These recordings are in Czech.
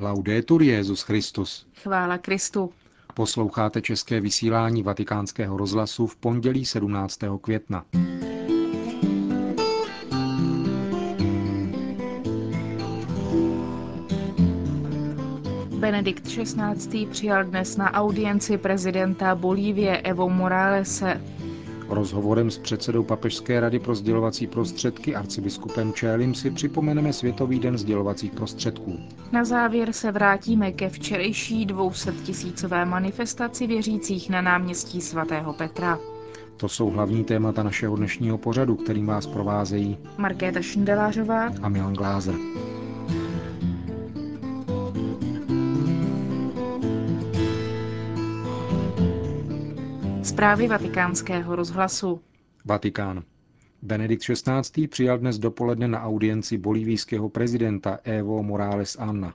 Laudetur Jezus Christus. Chvála Kristu. Posloucháte české vysílání Vatikánského rozhlasu v pondělí 17. května. Benedikt XVI. přijal dnes na audienci prezidenta Bolívie Evo Moralese. Rozhovorem s předsedou Papežské rady pro sdělovací prostředky arcibiskupem Čélim si připomeneme Světový den sdělovacích prostředků. Na závěr se vrátíme ke včerejší 200 tisícové manifestaci věřících na náměstí svatého Petra. To jsou hlavní témata našeho dnešního pořadu, kterým vás provázejí Markéta Šindelářová a Milan Glázer. Zprávy vatikánského rozhlasu. Vatikán. Benedikt XVI. přijal dnes dopoledne na audienci bolívijského prezidenta Evo Morales Anna.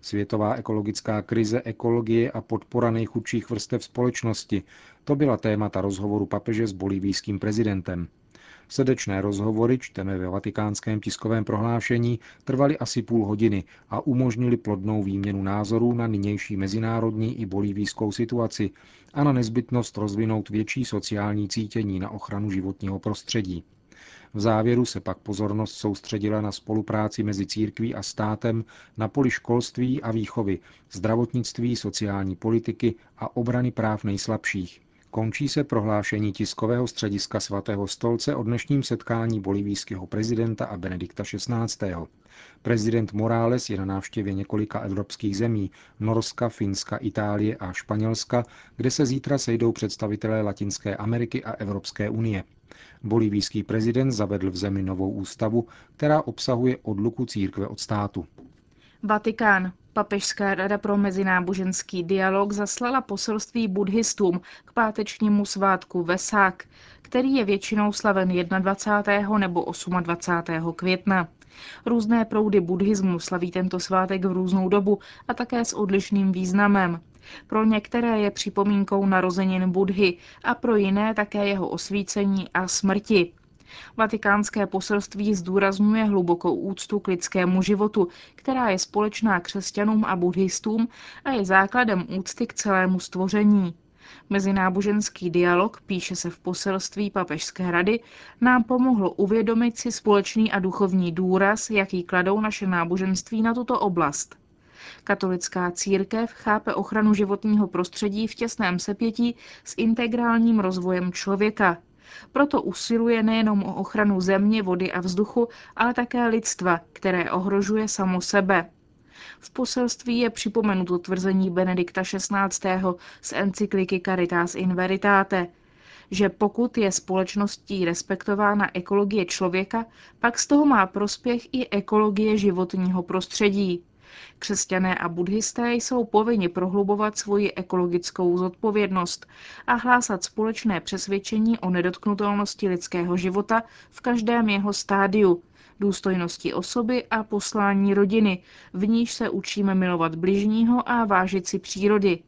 Světová ekologická krize, ekologie a podpora nejchudších vrstev společnosti, to byla témata rozhovoru papeže s bolívijským prezidentem. Srdečné rozhovory, čteme ve vatikánském tiskovém prohlášení, trvaly asi půl hodiny a umožnili plodnou výměnu názorů na nynější mezinárodní i bolívijskou situaci a na nezbytnost rozvinout větší sociální cítění na ochranu životního prostředí. V závěru se pak pozornost soustředila na spolupráci mezi církví a státem na poli školství a výchovy, zdravotnictví, sociální politiky a obrany práv nejslabších, Končí se prohlášení tiskového střediska svatého stolce o dnešním setkání bolivijského prezidenta a Benedikta XVI. Prezident Morales je na návštěvě několika evropských zemí, Norska, Finska, Itálie a Španělska, kde se zítra sejdou představitelé Latinské Ameriky a Evropské unie. Bolivijský prezident zavedl v zemi novou ústavu, která obsahuje odluku církve od státu. Vatikán. Papežská rada pro mezináboženský dialog zaslala poselství buddhistům k pátečnímu svátku Vesák, který je většinou slaven 21. nebo 28. května. Různé proudy buddhismu slaví tento svátek v různou dobu a také s odlišným významem. Pro některé je připomínkou narozenin Budhy a pro jiné také jeho osvícení a smrti. Vatikánské poselství zdůrazňuje hlubokou úctu k lidskému životu, která je společná křesťanům a buddhistům a je základem úcty k celému stvoření. Mezináboženský dialog, píše se v poselství Papežské rady, nám pomohl uvědomit si společný a duchovní důraz, jaký kladou naše náboženství na tuto oblast. Katolická církev chápe ochranu životního prostředí v těsném sepětí s integrálním rozvojem člověka, proto usiluje nejenom o ochranu země, vody a vzduchu, ale také lidstva, které ohrožuje samo sebe. V poselství je připomenuto tvrzení Benedikta XVI. z encykliky Caritas in Veritate, že pokud je společností respektována ekologie člověka, pak z toho má prospěch i ekologie životního prostředí. Křesťané a buddhisté jsou povinni prohlubovat svoji ekologickou zodpovědnost a hlásat společné přesvědčení o nedotknutelnosti lidského života v každém jeho stádiu, důstojnosti osoby a poslání rodiny, v níž se učíme milovat bližního a vážit si přírody.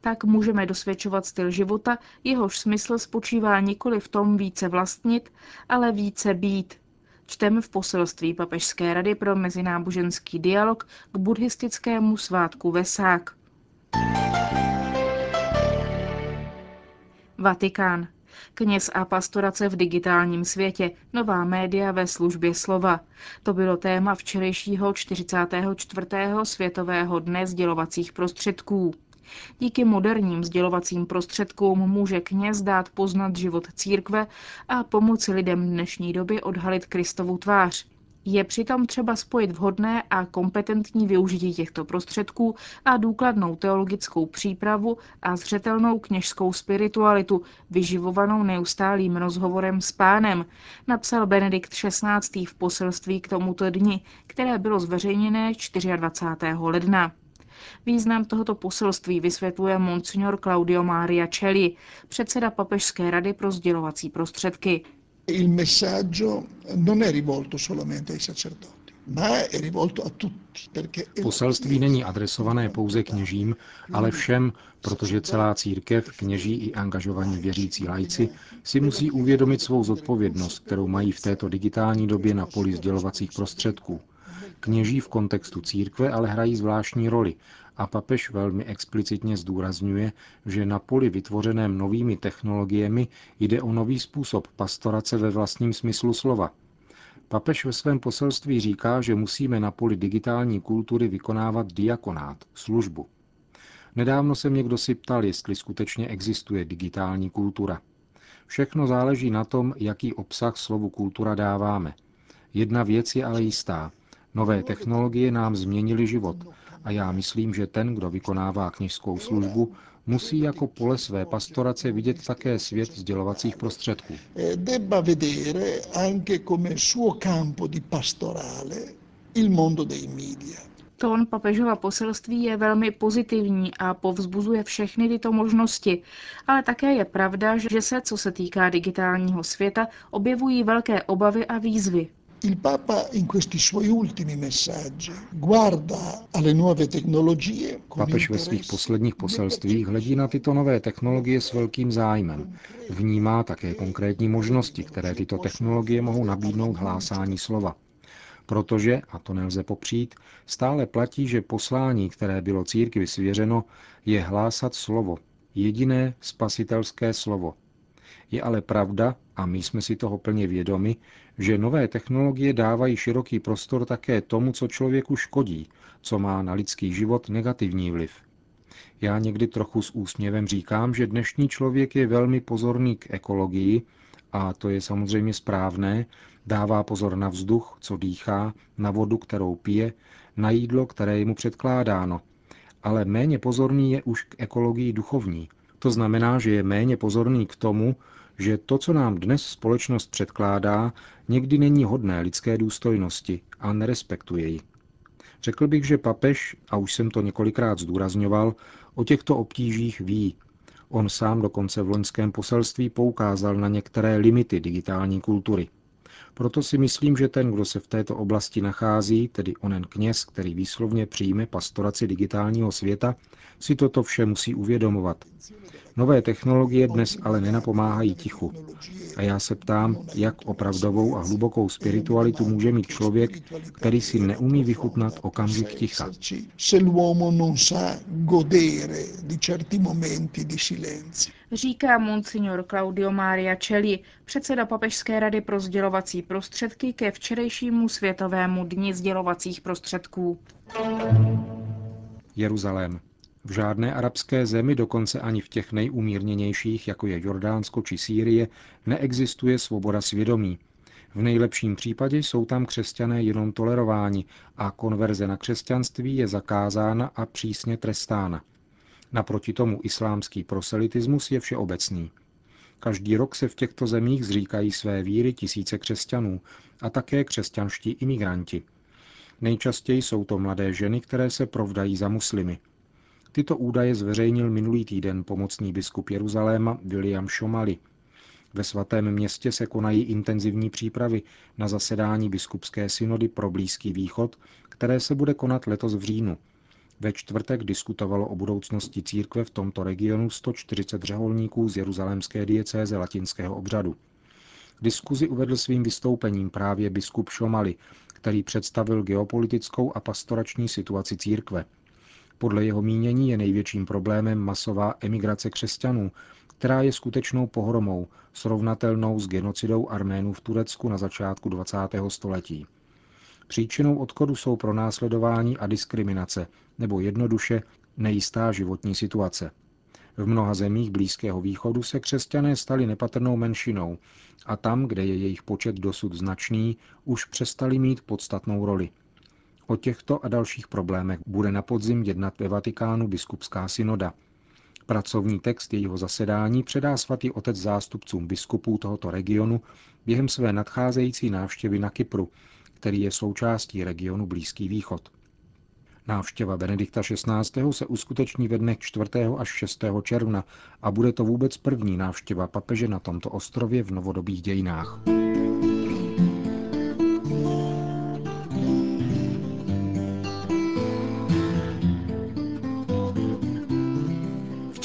Tak můžeme dosvědčovat styl života, jehož smysl spočívá nikoli v tom více vlastnit, ale více být, čteme v poselství Papežské rady pro mezináboženský dialog k buddhistickému svátku Vesák. Vatikán. Kněz a pastorace v digitálním světě, nová média ve službě slova. To bylo téma včerejšího 44. světového dne sdělovacích prostředků. Díky moderním sdělovacím prostředkům může kněz dát poznat život církve a pomoci lidem dnešní doby odhalit Kristovu tvář. Je přitom třeba spojit vhodné a kompetentní využití těchto prostředků a důkladnou teologickou přípravu a zřetelnou kněžskou spiritualitu, vyživovanou neustálým rozhovorem s pánem, napsal Benedikt XVI. v poselství k tomuto dni, které bylo zveřejněné 24. ledna. Význam tohoto poselství vysvětluje monsignor Claudio Maria Celli, předseda Papežské rady pro sdělovací prostředky. Il messaggio non è rivolto solamente ai sacerdoti. Poselství není adresované pouze kněžím, ale všem, protože celá církev, kněží i angažovaní věřící lajci si musí uvědomit svou zodpovědnost, kterou mají v této digitální době na poli sdělovacích prostředků. Kněží v kontextu církve ale hrají zvláštní roli a papež velmi explicitně zdůrazňuje, že na poli vytvořeném novými technologiemi jde o nový způsob pastorace ve vlastním smyslu slova. Papež ve svém poselství říká, že musíme na poli digitální kultury vykonávat diakonát, službu. Nedávno se mě kdo si ptal, jestli skutečně existuje digitální kultura. Všechno záleží na tom, jaký obsah slovu kultura dáváme. Jedna věc je ale jistá. Nové technologie nám změnily život a já myslím, že ten, kdo vykonává kněžskou službu, musí jako pole své pastorace vidět také svět sdělovacích prostředků. Debba vedere anche come suo campo di pastorale il mondo dei media. Tón papežova poselství je velmi pozitivní a povzbuzuje všechny tyto možnosti, ale také je pravda, že se, co se týká digitálního světa, objevují velké obavy a výzvy. Il Papa in questi suoi ultimi messaggi guarda alle nuove tecnologie Papež ve svých posledních poselstvích hledí na tyto nové technologie s velkým zájmem. Vnímá také konkrétní možnosti, které tyto technologie mohou nabídnout hlásání slova. Protože, a to nelze popřít, stále platí, že poslání, které bylo církvi svěřeno, je hlásat slovo, jediné spasitelské slovo. Je ale pravda, a my jsme si toho plně vědomi, že nové technologie dávají široký prostor také tomu, co člověku škodí, co má na lidský život negativní vliv. Já někdy trochu s úsměvem říkám, že dnešní člověk je velmi pozorný k ekologii, a to je samozřejmě správné, dává pozor na vzduch, co dýchá, na vodu, kterou pije, na jídlo, které je mu předkládáno. Ale méně pozorný je už k ekologii duchovní. To znamená, že je méně pozorný k tomu, že to, co nám dnes společnost předkládá, někdy není hodné lidské důstojnosti a nerespektuje ji. Řekl bych, že papež, a už jsem to několikrát zdůrazňoval, o těchto obtížích ví. On sám dokonce v loňském poselství poukázal na některé limity digitální kultury. Proto si myslím, že ten, kdo se v této oblasti nachází, tedy onen kněz, který výslovně přijme pastoraci digitálního světa, si toto vše musí uvědomovat. Nové technologie dnes ale nenapomáhají tichu. A já se ptám, jak opravdovou a hlubokou spiritualitu může mít člověk, který si neumí vychutnat okamžik ticha. Říká monsignor Claudio Maria Celli, předseda Papežské rady pro sdělovací prostředky ke včerejšímu Světovému dni sdělovacích prostředků. Jeruzalém. V žádné arabské zemi, dokonce ani v těch nejumírněnějších, jako je Jordánsko či Sýrie, neexistuje svoboda svědomí. V nejlepším případě jsou tam křesťané jenom tolerováni a konverze na křesťanství je zakázána a přísně trestána. Naproti tomu islámský proselitismus je všeobecný. Každý rok se v těchto zemích zříkají své víry tisíce křesťanů a také křesťanští imigranti. Nejčastěji jsou to mladé ženy, které se provdají za muslimy – Tyto údaje zveřejnil minulý týden pomocný biskup Jeruzaléma William Šomali. Ve svatém městě se konají intenzivní přípravy na zasedání biskupské synody pro Blízký východ, které se bude konat letos v říjnu. Ve čtvrtek diskutovalo o budoucnosti církve v tomto regionu 140 řeholníků z jeruzalémské diecéze latinského obřadu. Diskuzi uvedl svým vystoupením právě biskup Šomali, který představil geopolitickou a pastorační situaci církve – podle jeho mínění je největším problémem masová emigrace křesťanů, která je skutečnou pohromou, srovnatelnou s genocidou Arménů v Turecku na začátku 20. století. Příčinou odchodu jsou pronásledování a diskriminace, nebo jednoduše nejistá životní situace. V mnoha zemích Blízkého východu se křesťané stali nepatrnou menšinou a tam, kde je jejich počet dosud značný, už přestali mít podstatnou roli. O těchto a dalších problémech bude na podzim jednat ve Vatikánu biskupská synoda. Pracovní text jejího zasedání předá svatý otec zástupcům biskupů tohoto regionu během své nadcházející návštěvy na Kypru, který je součástí regionu Blízký východ. Návštěva Benedikta XVI. se uskuteční ve dnech 4. až 6. června a bude to vůbec první návštěva papeže na tomto ostrově v novodobých dějinách.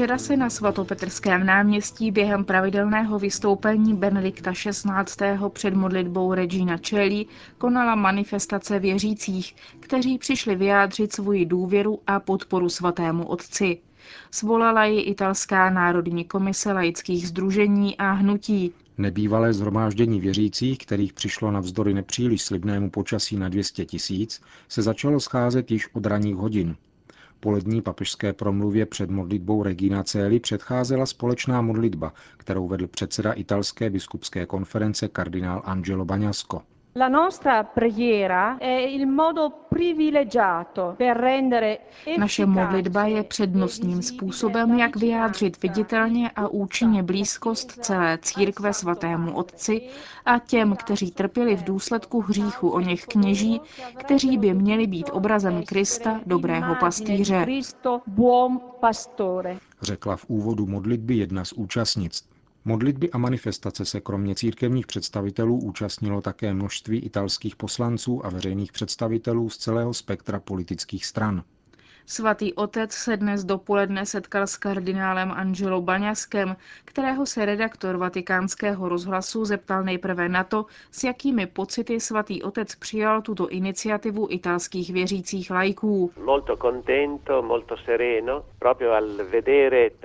Včera se na svatopetrském náměstí během pravidelného vystoupení Benedikta XVI. před modlitbou Regina Celli konala manifestace věřících, kteří přišli vyjádřit svoji důvěru a podporu svatému otci. Svolala ji italská národní komise laických združení a hnutí. Nebývalé zhromáždění věřících, kterých přišlo navzdory nepříliš slibnému počasí na 200 tisíc, se začalo scházet již od ranních hodin. Polední papežské promluvě před modlitbou Regina Celi předcházela společná modlitba, kterou vedl předseda italské biskupské konference kardinál Angelo Bagnasco. La nostra preghiera è il modo privilegiato per rendere Naše modlitba je přednostním způsobem, jak vyjádřit viditelně a účinně blízkost celé církve svatému Otci a těm, kteří trpěli v důsledku hříchu o něch kněží, kteří by měli být obrazem Krista, dobrého pastýře. Řekla v úvodu modlitby jedna z účastnic. Modlitby a manifestace se kromě církevních představitelů účastnilo také množství italských poslanců a veřejných představitelů z celého spektra politických stran. Svatý otec se dnes dopoledne setkal s kardinálem Angelo Baňaskem, kterého se redaktor vatikánského rozhlasu zeptal nejprve na to, s jakými pocity svatý otec přijal tuto iniciativu italských věřících lajků.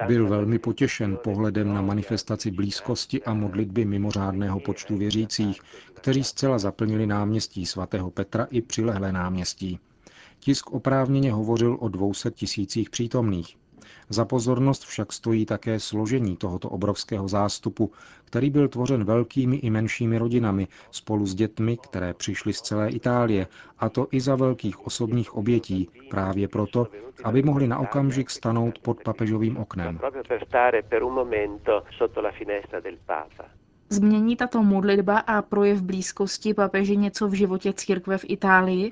Byl velmi potěšen pohledem na manifestaci blízkosti a modlitby mimořádného počtu věřících, kteří zcela zaplnili náměstí svatého Petra i přilehlé náměstí. Tisk oprávněně hovořil o 200 tisících přítomných. Za pozornost však stojí také složení tohoto obrovského zástupu, který byl tvořen velkými i menšími rodinami spolu s dětmi, které přišly z celé Itálie, a to i za velkých osobních obětí, právě proto, aby mohli na okamžik stanout pod papežovým oknem. Změní tato modlitba a projev blízkosti papeži něco v životě církve v Itálii?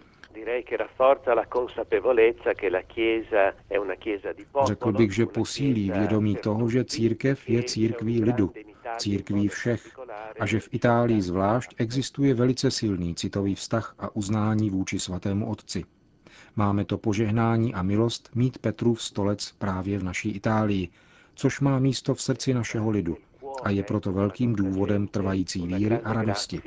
Řekl bych, že posílí vědomí toho, že církev je církví lidu, církví všech a že v Itálii zvlášť existuje velice silný citový vztah a uznání vůči svatému otci. Máme to požehnání a milost mít Petrův stolec právě v naší Itálii, což má místo v srdci našeho lidu, a je proto velkým důvodem trvající víry a radosti.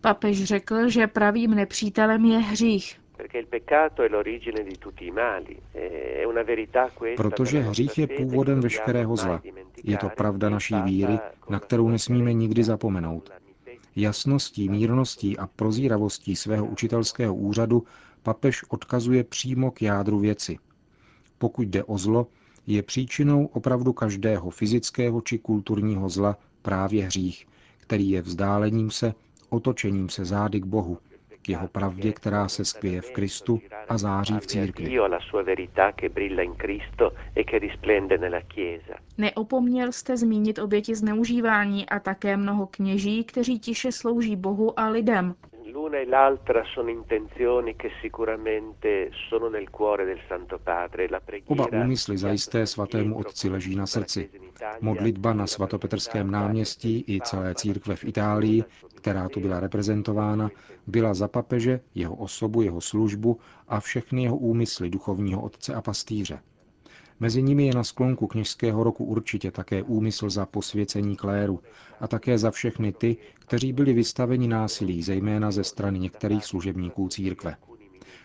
Papež řekl, že pravým nepřítelem je hřích. Protože hřích je původem veškerého zla. Je to pravda naší víry, na kterou nesmíme nikdy zapomenout. Jasností, mírností a prozíravostí svého učitelského úřadu papež odkazuje přímo k jádru věci. Pokud jde o zlo, je příčinou opravdu každého fyzického či kulturního zla právě hřích, který je vzdálením se, otočením se zády k Bohu, k jeho pravdě, která se skvěje v Kristu a září v církvi. Neopomněl jste zmínit oběti zneužívání a také mnoho kněží, kteří tiše slouží Bohu a lidem. L'una e l'altra sono intenzioni che sicuramente sono nel cuore del Santo Padre. La Oba úmysly zajisté svatému otci leží na srdci. Modlitba na svatopetrském náměstí i celé církve v Itálii, která tu byla reprezentována, byla za papeže, jeho osobu, jeho službu a všechny jeho úmysly duchovního otce a pastýře. Mezi nimi je na sklonku kněžského roku určitě také úmysl za posvěcení kléru a také za všechny ty, kteří byli vystaveni násilí, zejména ze strany některých služebníků církve.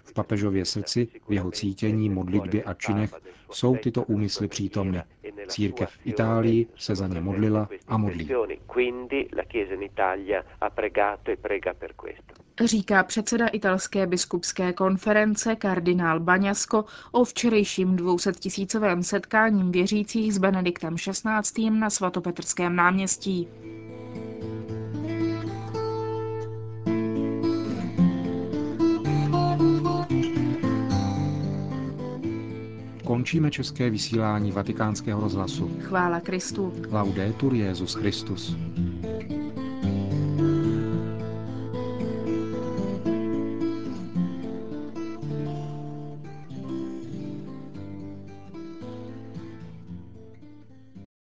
V papežově srdci, v jeho cítění, modlitbě a činech jsou tyto úmysly přítomny. Církev v Itálii se za ně modlila a modlí. Říká předseda italské biskupské konference kardinál Baňasko o včerejším 200 tisícovém setkáním věřících s Benediktem XVI. na svatopetrském náměstí. Končíme české vysílání vatikánského rozhlasu. Chvála Kristu. Laudetur Jezus Christus.